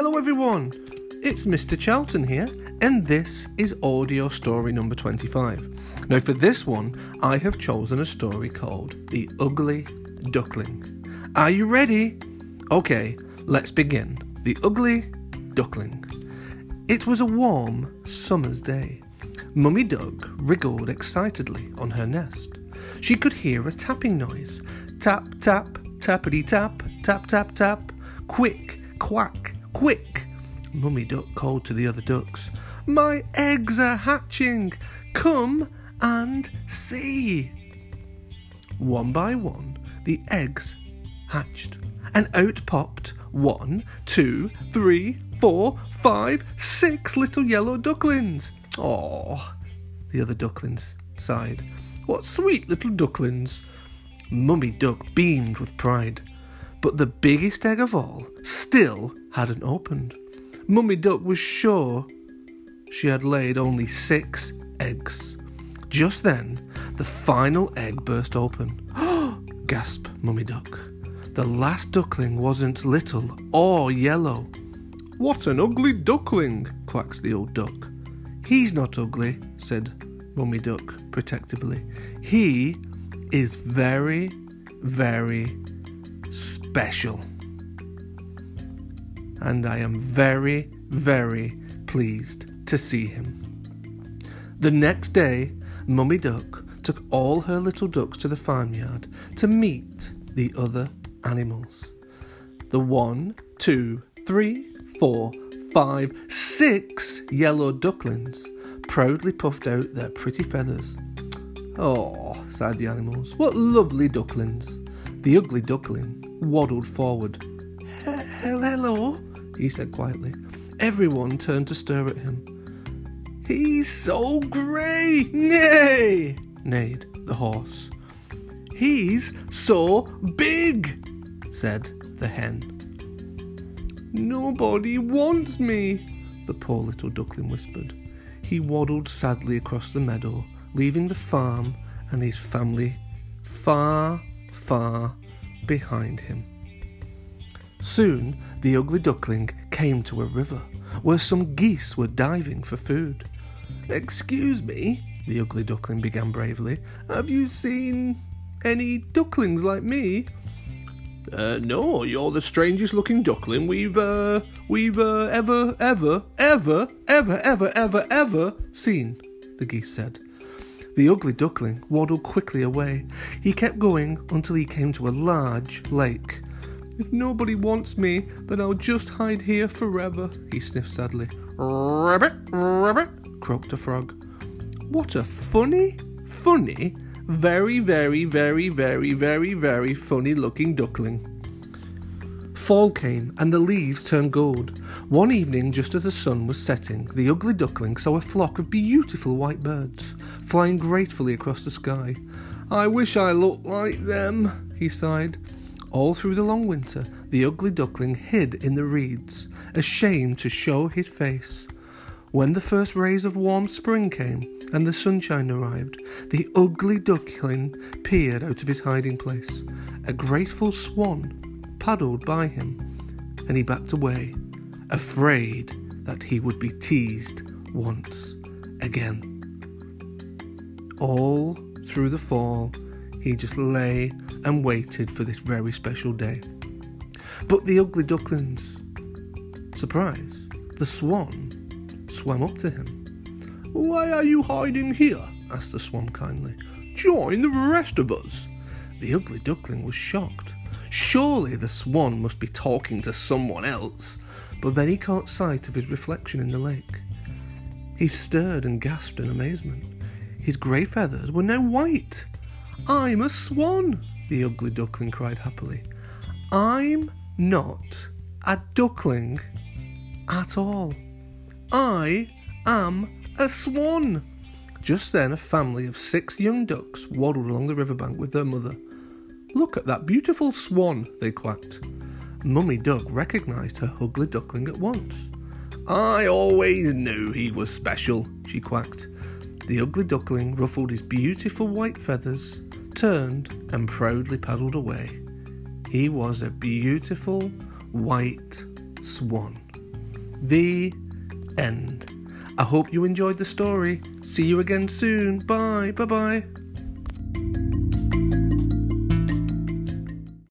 Hello, everyone. It's Mr. Charlton here, and this is audio story number 25. Now, for this one, I have chosen a story called The Ugly Duckling. Are you ready? Okay, let's begin. The Ugly Duckling. It was a warm summer's day. Mummy Duck wriggled excitedly on her nest. She could hear a tapping noise tap, tap, tappity tap, tap, tap, tap. Quick, quack, quick. Mummy Duck called to the other ducks. My eggs are hatching. Come and see. One by one, the eggs hatched, and out popped one, two, three, four, five, six little yellow ducklings. Oh, the other ducklings sighed. What sweet little ducklings. Mummy Duck beamed with pride. But the biggest egg of all still hadn't opened. Mummy Duck was sure she had laid only six eggs. Just then, the final egg burst open. gasped Mummy Duck. The last duckling wasn't little or yellow. What an ugly duckling, quacked the old duck. He's not ugly, said Mummy Duck protectively. He is very, very special. And I am very, very pleased to see him. The next day, Mummy Duck took all her little ducks to the farmyard to meet the other animals. The one, two, three, four, five, six yellow ducklings proudly puffed out their pretty feathers. Oh, sighed the animals, what lovely ducklings. The ugly duckling waddled forward. Hello, he said quietly. Everyone turned to stare at him. He's so grey! Nay! neighed the horse. He's so big! said the hen. Nobody wants me, the poor little duckling whispered. He waddled sadly across the meadow, leaving the farm and his family far, far behind him. Soon the ugly duckling came to a river where some geese were diving for food. Excuse me, the ugly duckling began bravely. Have you seen any ducklings like me? Uh, no, you're the strangest looking duckling we've, uh, we've, uh, ever, ever, ever, ever, ever, ever, ever seen, the geese said. The ugly duckling waddled quickly away. He kept going until he came to a large lake. If nobody wants me, then I'll just hide here forever, he sniffed sadly. Rabbit, rabbit, croaked a frog. What a funny, funny, very, very, very, very, very, very funny looking duckling. Fall came and the leaves turned gold. One evening, just as the sun was setting, the ugly duckling saw a flock of beautiful white birds flying gratefully across the sky. I wish I looked like them, he sighed. All through the long winter, the ugly duckling hid in the reeds, ashamed to show his face. When the first rays of warm spring came and the sunshine arrived, the ugly duckling peered out of his hiding place. A graceful swan paddled by him, and he backed away, afraid that he would be teased once again. All through the fall, he just lay and waited for this very special day. But the ugly ducklings, surprise, the swan swam up to him. Why are you hiding here? asked the swan kindly. Join the rest of us. The ugly duckling was shocked. Surely the swan must be talking to someone else. But then he caught sight of his reflection in the lake. He stirred and gasped in amazement. His grey feathers were now white. I'm a swan, the ugly duckling cried happily. I'm not a duckling at all. I am a swan. Just then, a family of six young ducks waddled along the riverbank with their mother. Look at that beautiful swan, they quacked. Mummy Duck recognised her ugly duckling at once. I always knew he was special, she quacked. The ugly duckling ruffled his beautiful white feathers, turned, and proudly paddled away. He was a beautiful white swan. The end. I hope you enjoyed the story. See you again soon. Bye. Bye bye.